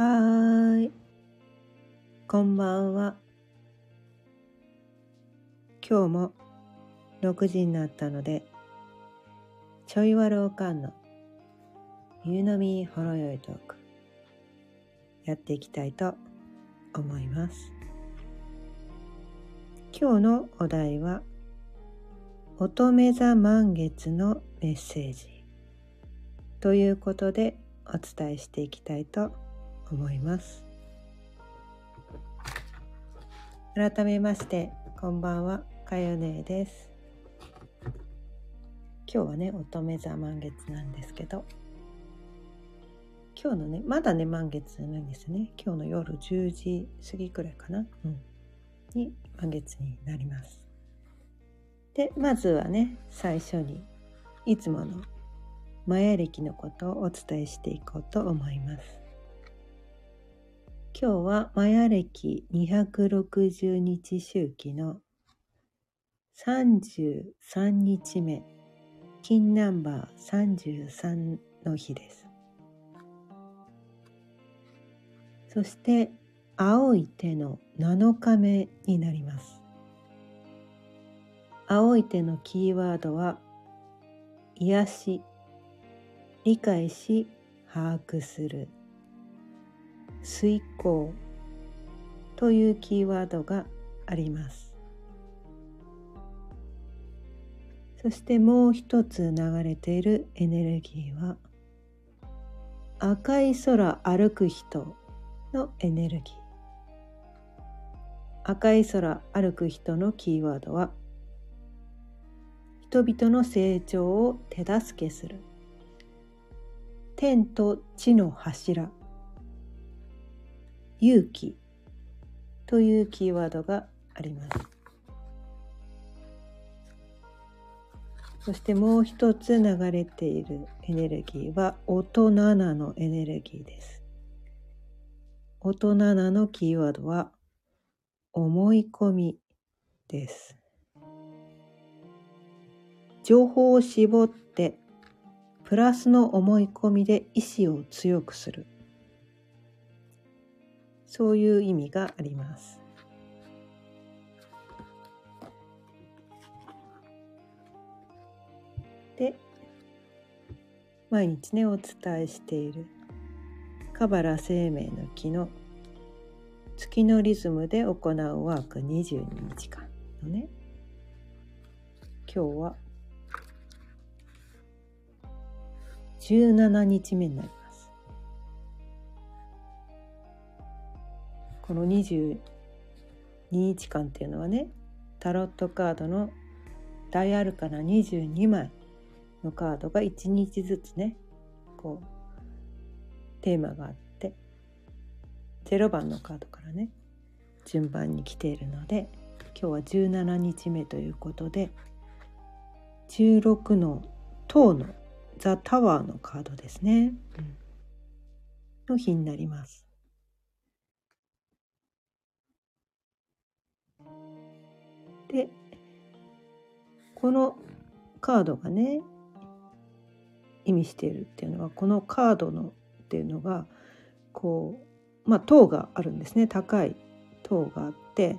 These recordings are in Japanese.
はーい。こんばんは。今日も6時になったので、ちょいわるおかんの夕飲みほろよいトーク、やっていきたいと思います。今日のお題は、乙女座満月のメッセージということでお伝えしていきたいと思います。思います改めまして、こんばんは、かよねです。今日はね、乙女座満月なんですけど、今日のね、まだね、満月なんですね。今日の夜10時過ぎくらいかな。うん。に満月になります。で、まずはね、最初に、いつものマヤ暦のことをお伝えしていこうと思います。今日はマヤ暦260日周期の33日目、金ナンバー33の日です。そして、青い手の7日目になります。青い手のキーワードは、癒し、理解し、把握する、遂行というキーワードがあります。そしてもう一つ流れているエネルギーは、赤い空歩く人のエネルギー。赤い空歩く人のキーワードは、人々の成長を手助けする。天と地の柱。勇気というキーワードがあります。そしてもう一つ流れているエネルギーは音7のエネルギーです。音7のキーワードは思い込みです。情報を絞ってプラスの思い込みで意志を強くする。そういう意味があります。で、毎日ね、お伝えしている。カバラ生命の木の月のリズムで行うワーク22日間のね、今日は17日目になりこの22日間っていうのはね、タロットカードの大アルカナ22枚のカードが1日ずつね、こう、テーマがあって、0番のカードからね、順番に来ているので、今日は17日目ということで、16の塔のザ・タワーのカードですね。うん、の日になります。で、このカードがね、意味しているっていうのは、このカードのっていうのが、こう、まあ塔があるんですね。高い塔があって、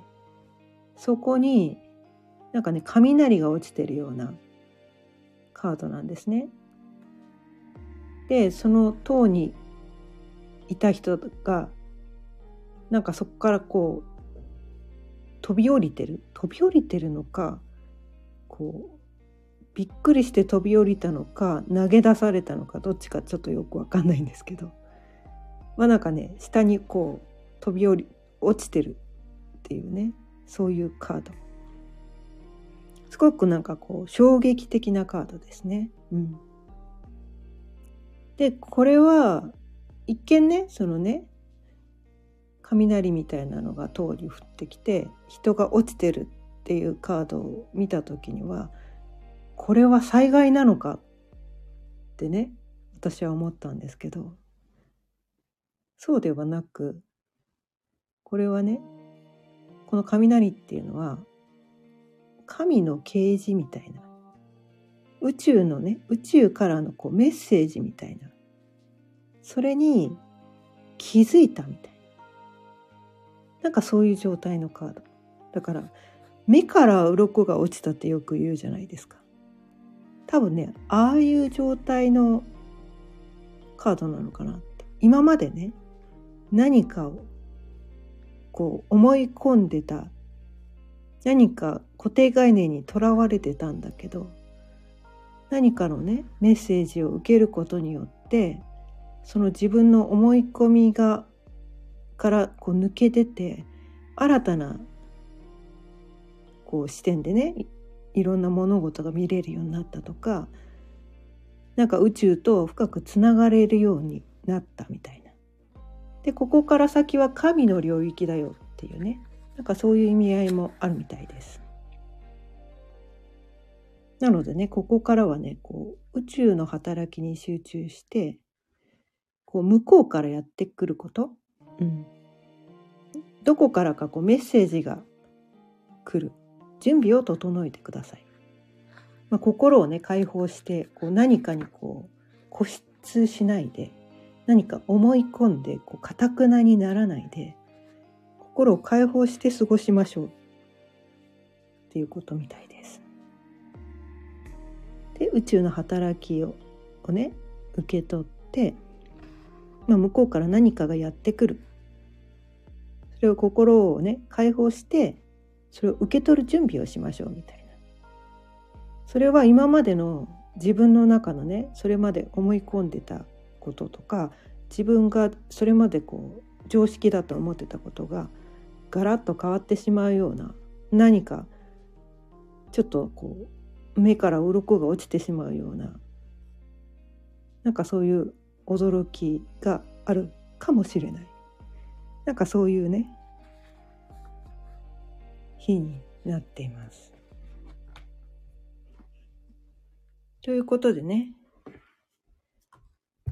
そこになんかね、雷が落ちてるようなカードなんですね。でその塔にいた人がなんかそこからこう飛び降りてる？飛び降りてるのかこうびっくりして飛び降りたのか投げ出されたのかどっちかちょっとよくわかんないんですけど。まあなんかね下にこう飛び降り落ちてるっていうねそういうカード。すごくなんかこう衝撃的なカードですね。うん。で、これは、一見ね、そのね、雷みたいなのが通り降ってきて、人が落ちてるっていうカードを見た時には、これは災害なのかってね、私は思ったんですけど、そうではなく、これはね、この雷っていうのは、神の啓示みたいな、宇宙のね、宇宙からのこうメッセージみたいな、それに気づいたみたいな。なんかそういう状態のカード。だから目から鱗が落ちたってよく言うじゃないですか。多分ねああいう状態のカードなのかなって。今までね何かをこう思い込んでた何か固定概念にとらわれてたんだけど何かのねメッセージを受けることによってその自分の思い込みがからこう抜け出て新たなこう視点でねいろんな物事が見れるようになったとかなんか宇宙と深くつながれるようになったみたいな。でここから先は神の領域だよっていうねなんかそういう意味合いもあるみたいです。なのでねここからはねこう宇宙の働きに集中してこう向こうからやってくること、うん、どこからかこうメッセージが来る準備を整えてください。まあ、心をね解放してこう何かにこう固執しないで何か思い込んでこう堅くなにならないで心を解放して過ごしましょうっていうことみたいです。で宇宙の働きをね受け取って、まあ、向こうから何かがやってくる。それを心をね解放してそれを受け取る準備をしましょうみたいな。それは今までの自分の中のねそれまで思い込んでたこととか自分がそれまでこう常識だと思ってたことがガラッと変わってしまうような何かちょっとこう目から鱗が落ちてしまうようななんかそういう驚きがあるかもしれないなんかそういうね日になっています。ということでね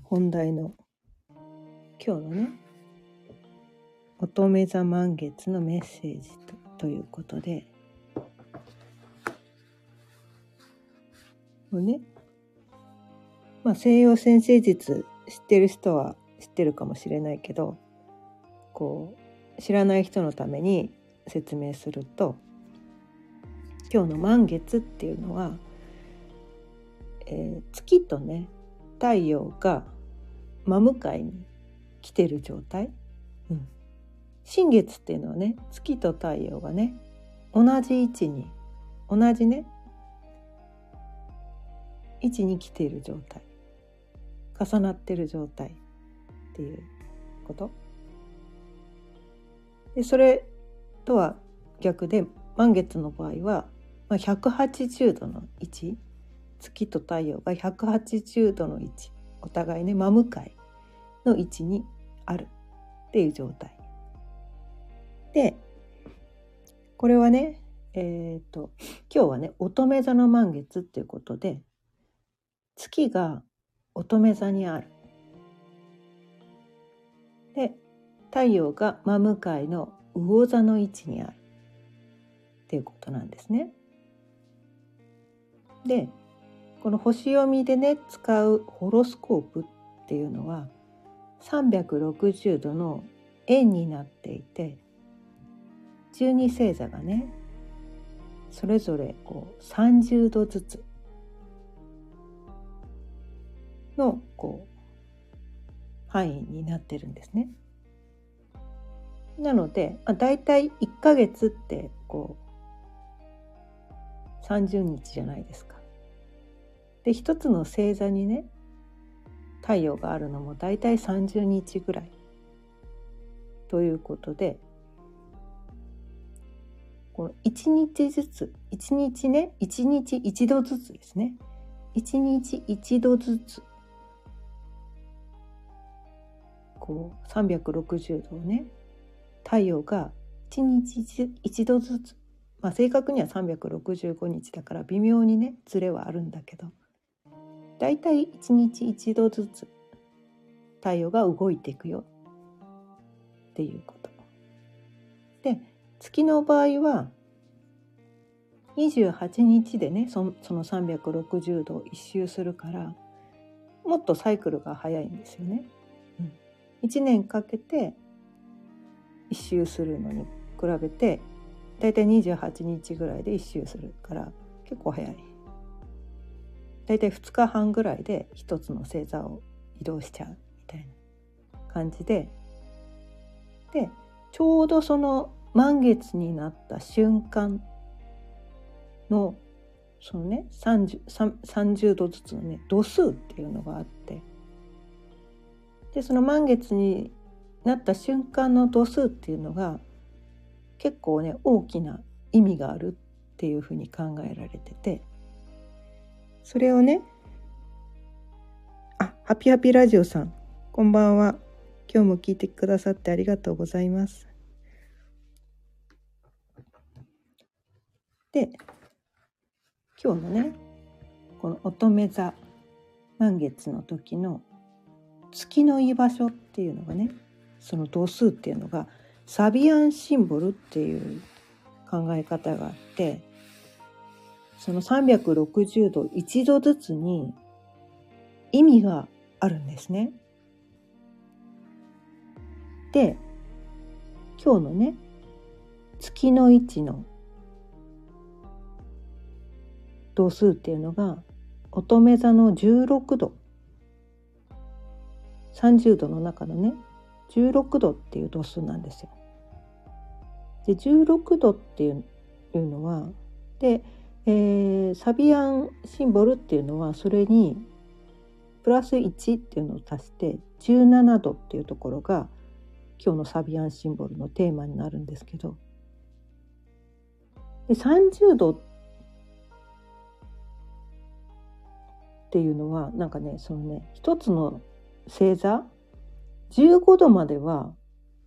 本題の今日のね乙女座満月のメッセージとということでもうねまあ西洋先生術知ってる人は知ってるかもしれないけどこう知らない人のために説明すると今日の満月っていうのは、えー、月とね太陽が真向かいに来てる状態、うん、新月っていうのはね月と太陽がね同じ位置に同じね位置に来ている状態。重なってる状態っていうこと。でそれとは逆で満月の場合は、まあ、180度の位置月と太陽が180度の位置お互いね真向かいの位置にあるっていう状態。でこれはねえっ、ー、と今日はね乙女座の満月っていうことで月が乙女座にあるで太陽が真向かいの魚座の位置にあるっていうことなんですね。でこの星読みでね使うホロスコープっていうのは360度の円になっていて12星座がねそれぞれこう30度ずつのこう範囲になってるんですね。なので、まあ、大体1ヶ月ってこう30日じゃないですか。で一つの星座にね太陽があるのも大体30日ぐらいということでこの1日ずつ1日ね1日1度ずつですね1日1度ずつこう360度をね。太陽が1日 1, 度ずつ、まあ、正確には365日だから微妙にねずれはあるんだけど。だいたい1日1度ずつ。太陽が動いていくよ。っていうこと。で月の場合は28日でねそその360度を一周するからもっとサイクルが早いんですよね。1年かけて一周するのに比べてだいたい28日ぐらいで一周するから結構早い。だいたい2日半ぐらいで一つの星座を移動しちゃうみたいな感じででちょうどその満月になった瞬間のそのね 30, 30度ずつのね度数っていうのがあってでその満月になった瞬間の度数っていうのが結構ね大きな意味があるっていうふうに考えられててそれをねあハピハピラジオさんこんばんは。今日も聞いてくださってありがとうございます。で今日のねこの乙女座満月の時の月の居場所っていうのがねその度数っていうのがサビアンシンボルっていう考え方があってその360度一度ずつに意味があるんですね。で今日のね月の位置の度数っていうのが乙女座の16度30度の中のね16度っていう度数なんですよ。で16度っていうのはで、えー、サビアンシンボルっていうのはそれにプラス1っていうのを足して17度っていうところが今日のサビアンシンボルのテーマになるんですけどで30度っていうのはなんかねそのね一つの星座？15度までは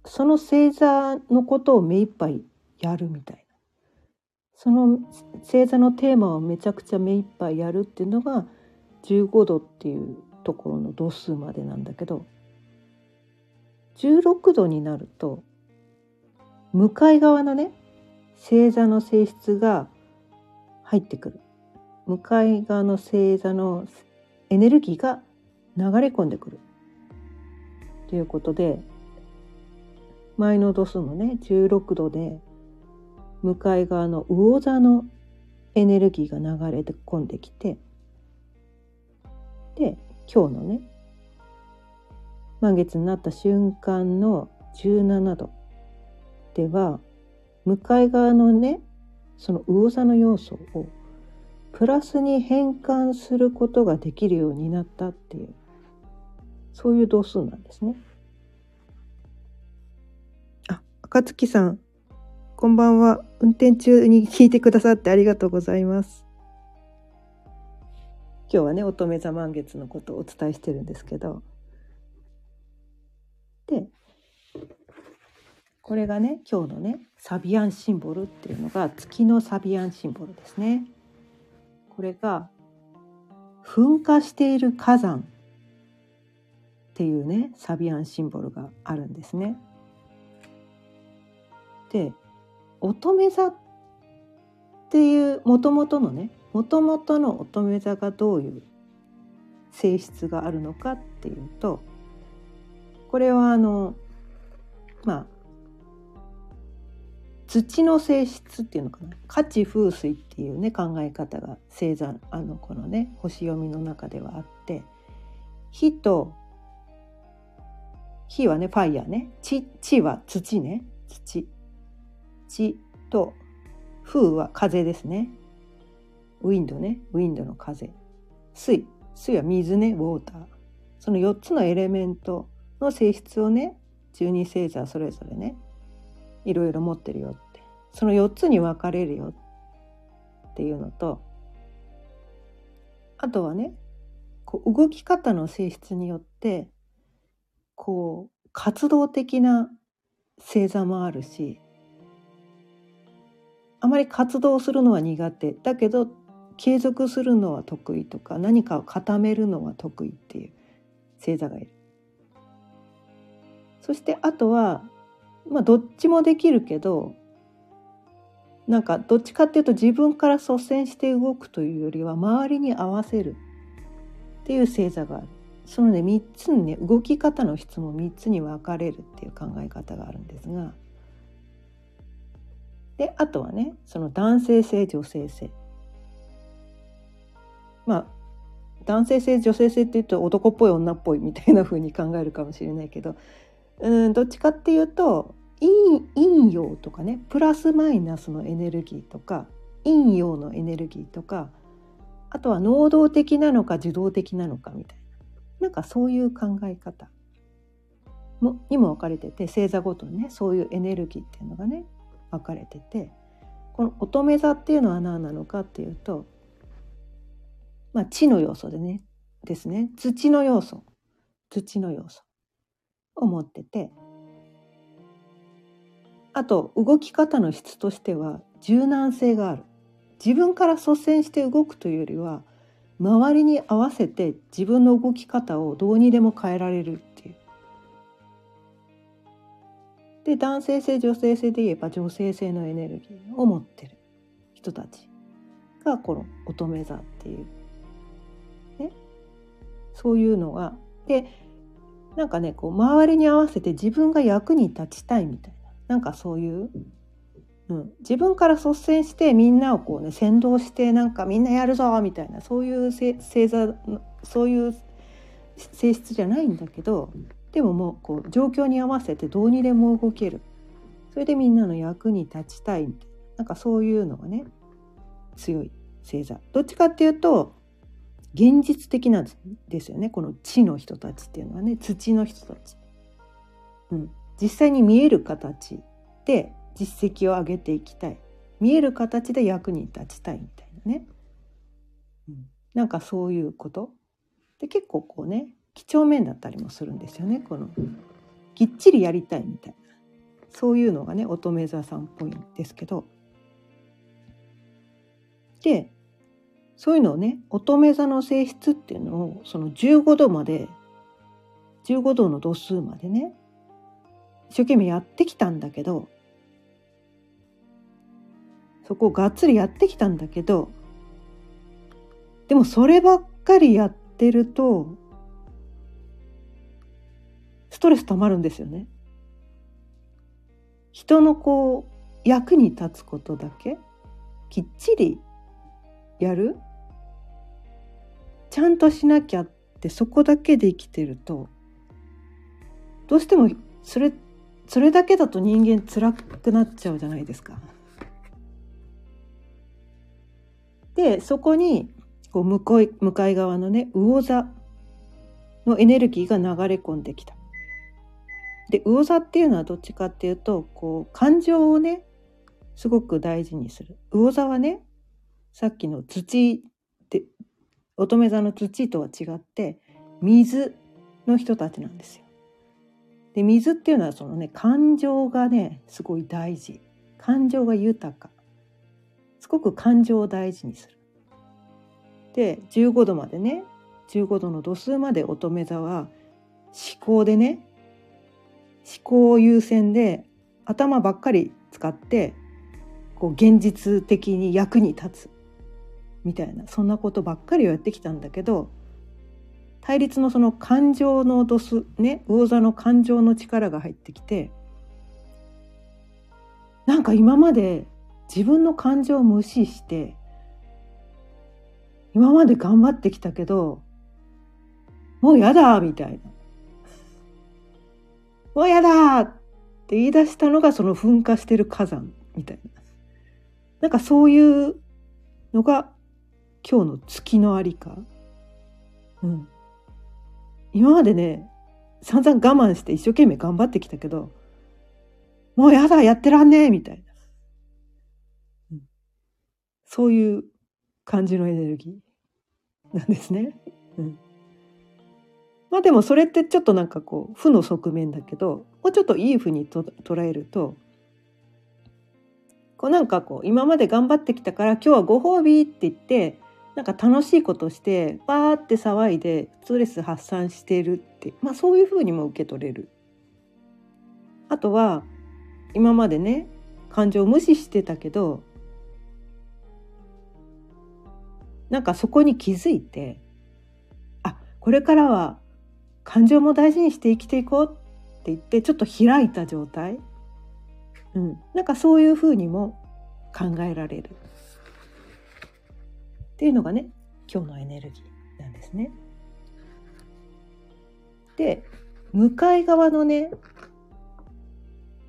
その星座のことを目いっぱいやるみたいな。その星座のテーマをめちゃくちゃ目いっぱいやるっていうのが15度っていうところの度数までなんだけど。16度になると向かい側のね星座の性質が入ってくる。向かい側の星座のエネルギーが流れ込んでくる。ということで前の度数のね16度で向かい側の魚座のエネルギーが流れ込んできてで今日のね満月になった瞬間の17度では向かい側のねその魚座の要素をプラスに変換することができるようになったっていうそういう度数なんですね。あ、赤月さん、こんばんは。運転中に聞いてくださってありがとうございます。今日はね、乙女座満月のことをお伝えしてるんですけど。で、これがね、今日のね、サビアンシンボルっていうのが月のサビアンシンボルですね。これが噴火している火山っていうねサビアンシンボルがあるんですね。で乙女座っていうもともとのねもともとの乙女座がどういう性質があるのかっていうとこれはあのまあ土の性質っていうのかな価値風水っていうね考え方が星座あのこのね星読みの中ではあって火と火はねファイヤーね。地地は土ね。土。地と風は風ですね。ウィンドね。ウィンドの風。水。水は水ね。ウォーター。その4つのエレメントの性質をね12星座それぞれねいろいろ持ってるよって。その4つに分かれるよっていうのとあとはねこう動き方の性質によってこう活動的な星座もあるしあまり活動するのは苦手だけど継続するのは得意とか何かを固めるのは得意っていう星座がいる。そしてあとはまあどっちもできるけどなんかどっちかっていうと自分から率先して動くというよりは周りに合わせるっていう星座がある。そのね3つにね動き方の質も3つに分かれるっていう考え方があるんですが。であとはねその男性性女性性。まあ男性性女性性って言うと男っぽい女っぽいみたいな風に考えるかもしれないけど。うんどっちかっていうと陰陽とかねプラスマイナスのエネルギーとか陰陽のエネルギーとかあとは能動的なのか受動的なのかみたいな。なんかそういう考え方。もにも分かれてて星座ごとにねそういうエネルギーっていうのがね分かれててこの乙女座っていうのは何なのかっていうとまあ地の要素でねですね。土の要素。土の要素を持っててあと動き方の質としては柔軟性がある。自分から率先して動くというよりは周りに合わせて自分の動き方をどうにでも変えられるっていう。で男性性女性性で言えば女性性のエネルギーを持ってる。人たちがこの乙女座っていう、ね、そういうのが。でなんかねこう周りに合わせて自分が役に立ちたいみたいな。なんかそういううん、自分から率先してみんなをこうね先導してなんかみんなやるぞみたいなそういう星座そういう性質じゃないんだけどでももうこう状況に合わせてどうにでも動ける。それでみんなの役に立ちたいみたいな。なんかそういうのがね強い星座。どっちかっていうと現実的なんですよね。この地の人たちっていうのはね土の人たち、うん、実際に見える形で実績を上げていきたい。見える形で役に立ちたいみたいなね、うん、なんかそういうこと。で結構こうね几帳面だったりもするんですよね。このきっちりやりたいみたいな。そういうのがね乙女座さんっぽいんですけど。でそういうのをね乙女座の性質っていうのをその15度まで15度の度数までね一生懸命やってきたんだけどそこをがっつりやってきたんだけどでもそればっかりやってるとストレス溜まるんですよね。人のこう役に立つことだけきっちりやるちゃんとしなきゃってそこだけで生きてるとどうしてもそれそれだけだと人間辛くなっちゃうじゃないですか。でそこにこう向こい向かい側のね魚座のエネルギーが流れ込んできた。で魚座っていうのはどっちかっていうとこう感情をねすごく大事にする。魚座はねさっきの土で乙女座の土とは違って水の人たちなんですよ。で水っていうのはそのね感情がねすごい大事感情が豊かすごく感情を大事にする。で15度までね15度の度数まで乙女座は思考でね思考優先で頭ばっかり使ってこう現実的に役に立つみたいなそんなことばっかりをやってきたんだけど対立のその感情の度数ね魚座の感情の力が入ってきてなんか今まで自分の感情を無視して今まで頑張ってきたけどもうやだみたいな。もうやだって言い出したのがその噴火してる火山みたいな。なんかそういうのが今日の月のありか。うん。今までね散々我慢して一生懸命頑張ってきたけどもうやだやってらんねえみたいな。そういう感じのエネルギーなんですね。うん、まあでもそれってちょっとなんかこう負の側面だけどもうちょっといいふうにと捉えるとこうなんかこう今まで頑張ってきたから今日はご褒美って言ってなんか楽しいことしてバーって騒いでストレス発散してるってまあそういうふうにも受け取れる。あとは今までね感情を無視してたけどなんかそこに気づいてあこれからは感情も大事にして生きていこうって言ってちょっと開いた状態、うん、なんかそういうふうにも考えられる。っていうのがね今日のエネルギーなんですね。で向かい側のね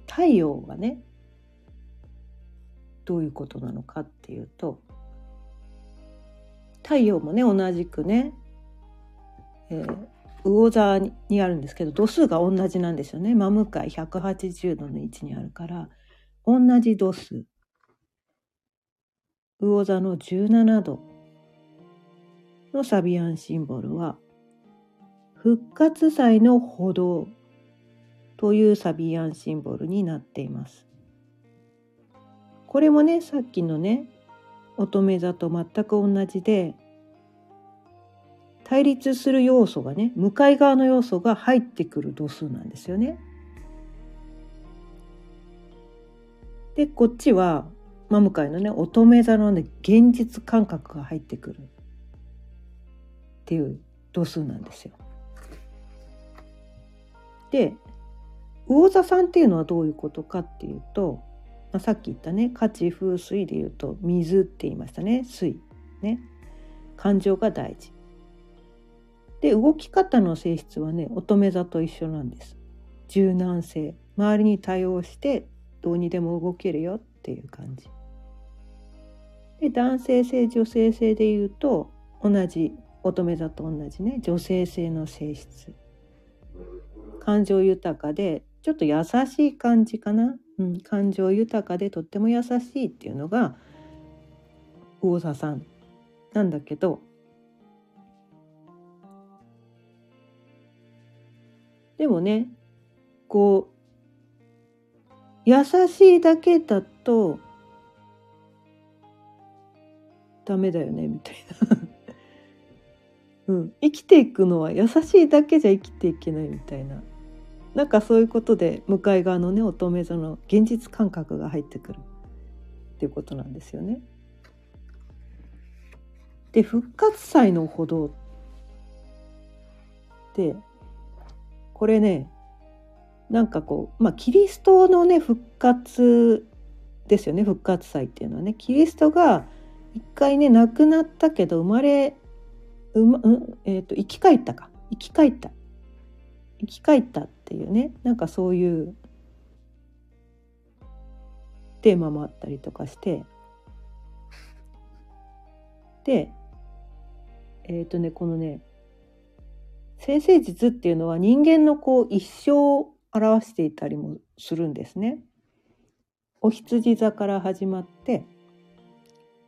太陽がねどういうことなのかっていうと太陽もね同じくね、えー、魚座にあるんですけど度数が同じなんですよね真向かい180度の位置にあるから同じ度数魚座の17度のサビアンシンボルは復活祭の歩道というサビアンシンボルになっています。これもねさっきのね乙女座と全く同じで対立する要素がね向かい側の要素が入ってくる度数なんですよね。でこっちは真向かいのね乙女座のね現実感覚が入ってくるっていう度数なんですよ。で魚座さんっていうのはどういうことかっていうと、まあ、さっき言ったね価値風水で言うと水って言いましたね。水。ね。感情が大事。で動き方の性質はね乙女座と一緒なんです。柔軟性。周りに対応してどうにでも動けるよっていう感じ。で男性性女性性で言うと同じ乙女座と同じね女性性の性質。感情豊かでちょっと優しい感じかな、うん、感情豊かでとっても優しいっていうのが魚座さんなんだけどでもねこう優しいだけだとダメだよねみたいな。うん、生きていくのは優しいだけじゃ生きていけないみたいな。なんかそういうことで向かい側のね乙女座の現実感覚が入ってくるっていうことなんですよね。で復活祭の歩道ってこれねなんかこうまあキリストのね復活ですよね復活祭っていうのはね。キリストが一回ね亡くなったけど生まれうま、うんえーと生き返ったか。生き返った。生き返ったっていうねなんかそういうテーマもあったりとかしてでえっ、ー、とねこのね先生術っていうのは人間のこう一生を表していたりもするんですね。お羊座から始まって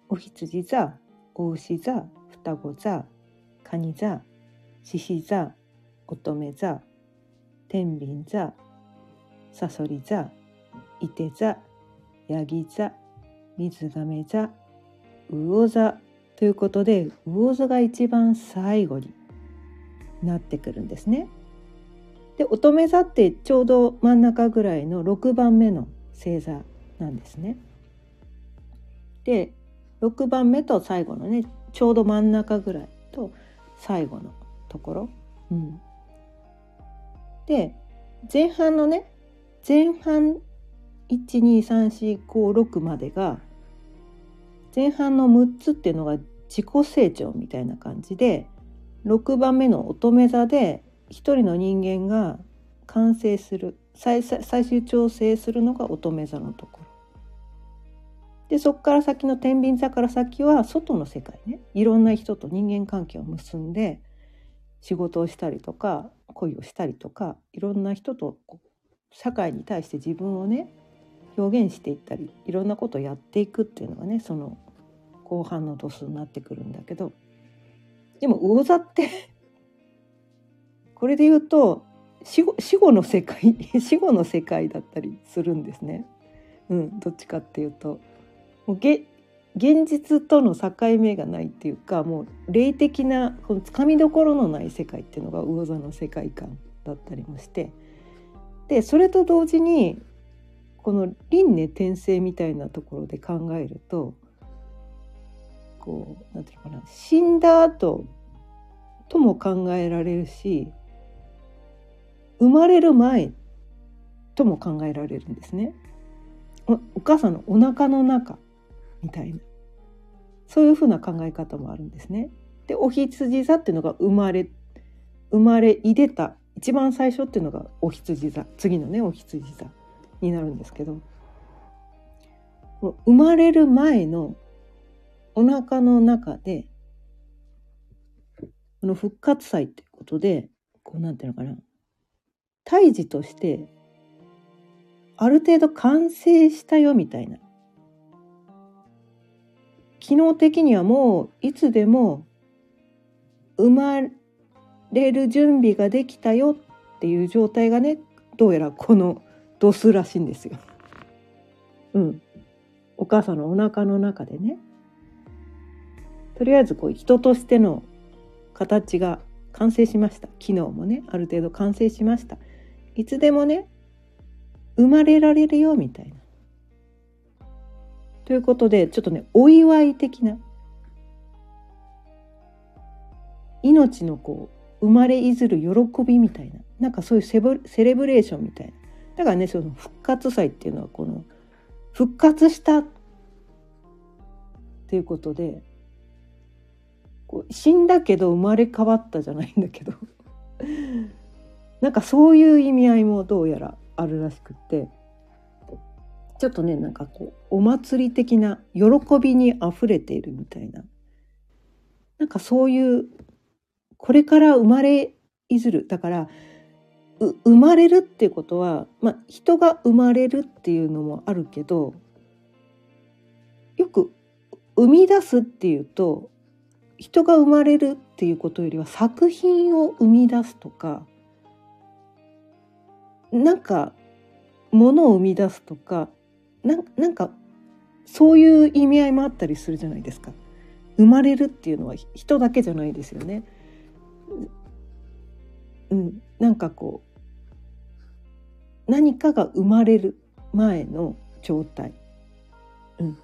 お羊座お牛座双子座蟹座獅子座乙女座天秤座さそり座いて座ヤギ座水亀座魚座ということで魚座が一番最後になってくるんですね。で乙女座ってちょうど真ん中ぐらいの6番目の星座なんですね。で6番目と最後のねちょうど真ん中ぐらいと最後のところ、うん、で前半のね前半123456までが前半の6つっていうのが自己成長みたいな感じで6番目の乙女座で一人の人間が完成する最終調整するのが乙女座のところ。でそこから先の天秤座から先は外の世界ねいろんな人と人間関係を結んで仕事をしたりとか恋をしたりとかいろんな人と社会に対して自分をね表現していったりいろんなことをやっていくっていうのがねその後半の度数になってくるんだけどでも魚座ってこれで言うと死後死後の世界 死後の世界だったりするんですね。うん、どっちかっていうともう現実との境目がないっていうかもう霊的なこのつかみどころのない世界っていうのが魚座の世界観だったりもしてでそれと同時にこの輪廻転生みたいなところで考えるとこうなんていうのかな死んだ後とも考えられるし生まれる前とも考えられるんですね。お母さんのお腹の中みたいな。そういうふうな考え方もあるんですね。でお羊座っていうのが生まれ生まれいでた一番最初っていうのがお羊座。次のねお羊座になるんですけど。生まれる前のお腹の中でこの復活祭っていうことでこうなんていうのかな。胎児としてある程度完成したよみたいな。機能的にはもういつでも生まれる準備ができたよっていう状態がねどうやらこの度数らしいんですよ。うん。お母さんのお腹の中でね。とりあえずこう人としての形が完成しました。機能もねある程度完成しました。いつでもね生まれられるよみたいな。ということでちょっとねお祝い的な命のこう生まれいずる喜びみたいななんかそういうセセレブレーションみたいな。だからねその復活祭っていうのはこの復活したっていうことでこう死んだけど生まれ変わったじゃないんだけど。なんかそういう意味合いもどうやらあるらしくって。ちょっとねなんかこうお祭り的な喜びにあふれているみたいな。なんかそういうこれから生まれいずる。だから生まれるっていうことは、まあ、人が生まれるっていうのもあるけどよく生み出すっていうと人が生まれるっていうことよりは作品を生み出すとかなんかものを生み出すとかなんかそういう意味合いもあったりするじゃないですか。生まれるっていうのは人だけじゃないですよね。うん、なんかこう何かが生まれる前の状態。うん、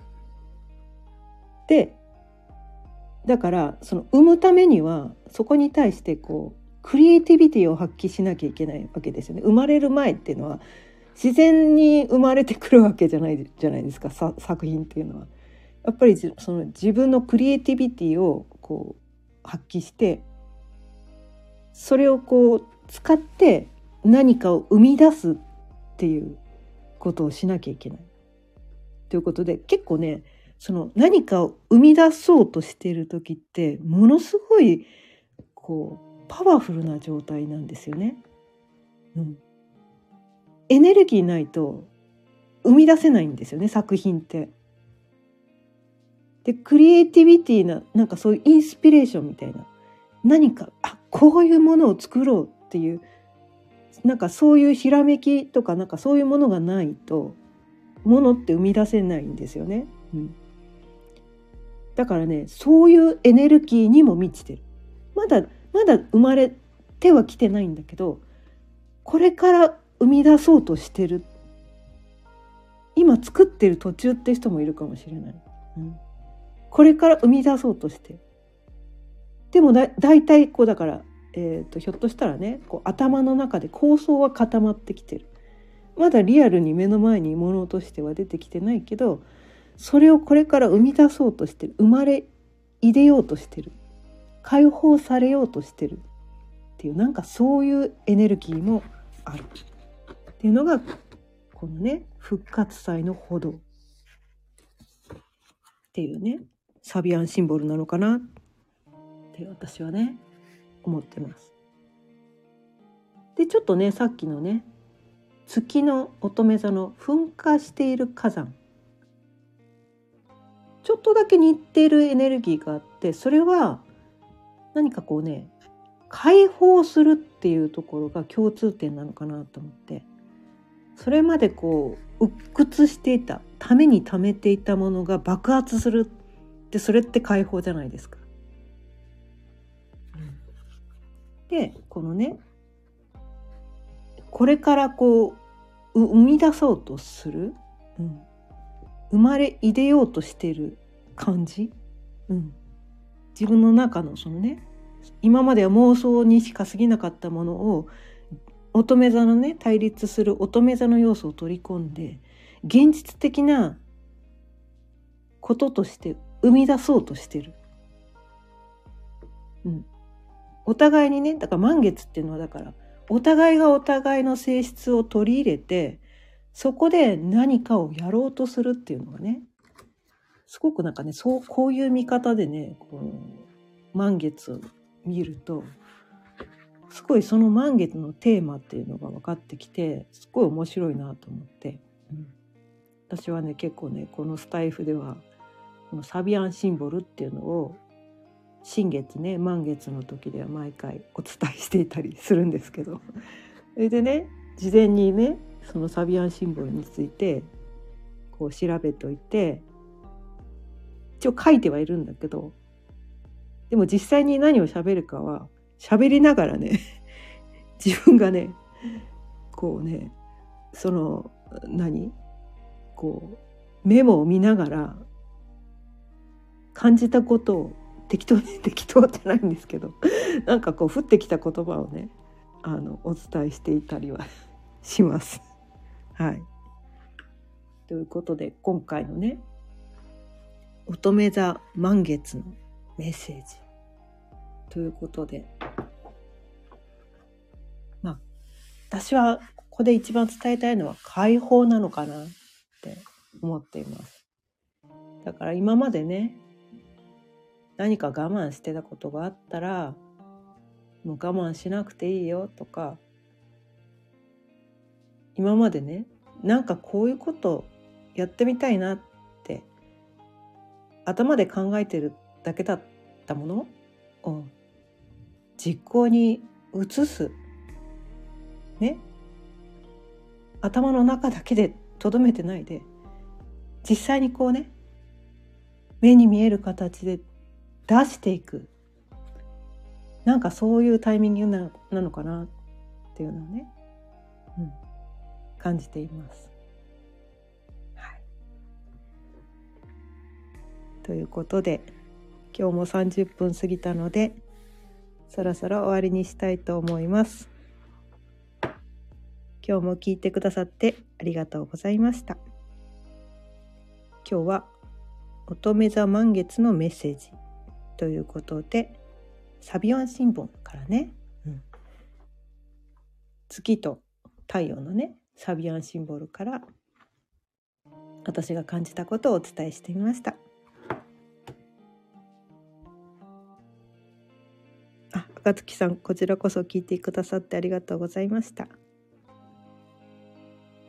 でだからその産むためにはそこに対してこうクリエイティビティを発揮しなきゃいけないわけですよね。生まれる前っていうのは自然に生まれてくるわけじゃないじゃないですか作品っていうのは。やっぱりその自分のクリエイティビティをこう発揮してそれをこう使って何かを生み出すっていうことをしなきゃいけない。ということで結構ねその何かを生み出そうとしている時ってものすごいこうパワフルな状態なんですよね。うん、エネルギーないと生み出せないんですよね作品って。でクリエイティビティななんかそういうインスピレーションみたいな何かあこういうものを作ろうっていうなんかそういうひらめきとかなんかそういうものがないとものって生み出せないんですよね。うん、だからねそういうエネルギーにも満ちてる。まだまだ生まれてはきてないんだけどこれから生み出そうとしてる。今作ってる途中って人もいるかもしれない、うん、これから生み出そうとして。でもだ大体こうだから、えーと、ひょっとしたらねこう頭の中で構想は固まってきてる。まだリアルに目の前にものとしては出てきてないけどそれをこれから生み出そうとしてる。生まれいでようとしてる。解放されようとしてる。っていうなんかそういうエネルギーもある。っていうのがこのね復活祭の歩道っていうねサビアンシンボルなのかなって私はね思ってます。でちょっとねさっきのね月の乙女座の噴火している火山。ちょっとだけ似てるエネルギーがあってそれは何かこうね解放するっていうところが共通点なのかなと思って。それまでこう鬱屈していたために貯めていたものが爆発するってそれって解放じゃないですか。でこのねこれからこう生み出そうとする、うん、生まれいでようとしてる感じ、うん、自分の中のそのね今までは妄想にしか過ぎなかったものを乙女座のね対立する乙女座の要素を取り込んで現実的なこととして生み出そうとしてる。うん。お互いにねだから満月っていうのはだからお互いがお互いの性質を取り入れてそこで何かをやろうとするっていうのがねすごくなんかねそうこういう見方でねこの満月を見るとすごいその満月のテーマっていうのが分かってきてすごい面白いなと思って、うん、私はね結構ねこのスタイフではこのサビアンシンボルっていうのを新月ね満月の時では毎回お伝えしていたりするんですけど。それでね事前にねそのサビアンシンボルについてこう調べといて一応書いてはいるんだけどでも実際に何を喋るかは喋りながらね 自分がねこうねその何？こうメモを見ながら感じたことを適当に 適当じゃないんですけどなんかこう降ってきた言葉をねあのお伝えしていたりは します。はい。ということで今回のね乙女座満月のメッセージということで私はここで一番伝えたいのは解放なのかなって思っています。だから今までね何か我慢してたことがあったらもう我慢しなくていいよとか今までねなんかこういうことやってみたいなって頭で考えてるだけだったものを実行に移すね頭の中だけでとどめてないで実際にこうね目に見える形で出していくなんかそういうタイミングなのかなっていうのをね、うん、感じています。はい、ということで今日も30分過ぎたのでそろそろ終わりにしたいと思います。今日も聞いてくださってありがとうございました。今日は乙女座満月のメッセージということでサビオン新聞からね、うん、月と太陽のねサビアンシンボルから私が感じたことをお伝えしてみました。あ赤月さんこちらこそ聞いてくださってありがとうございました。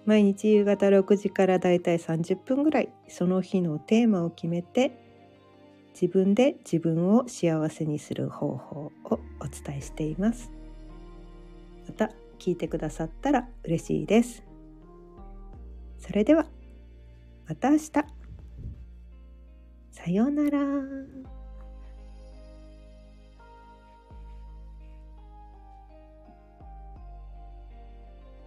毎日夕方6時からだいたい30分ぐらいその日のテーマを決めて自分で自分を幸せにする方法をお伝えしています。また聞いてくださったら嬉しいです。それではまた明日。さようなら。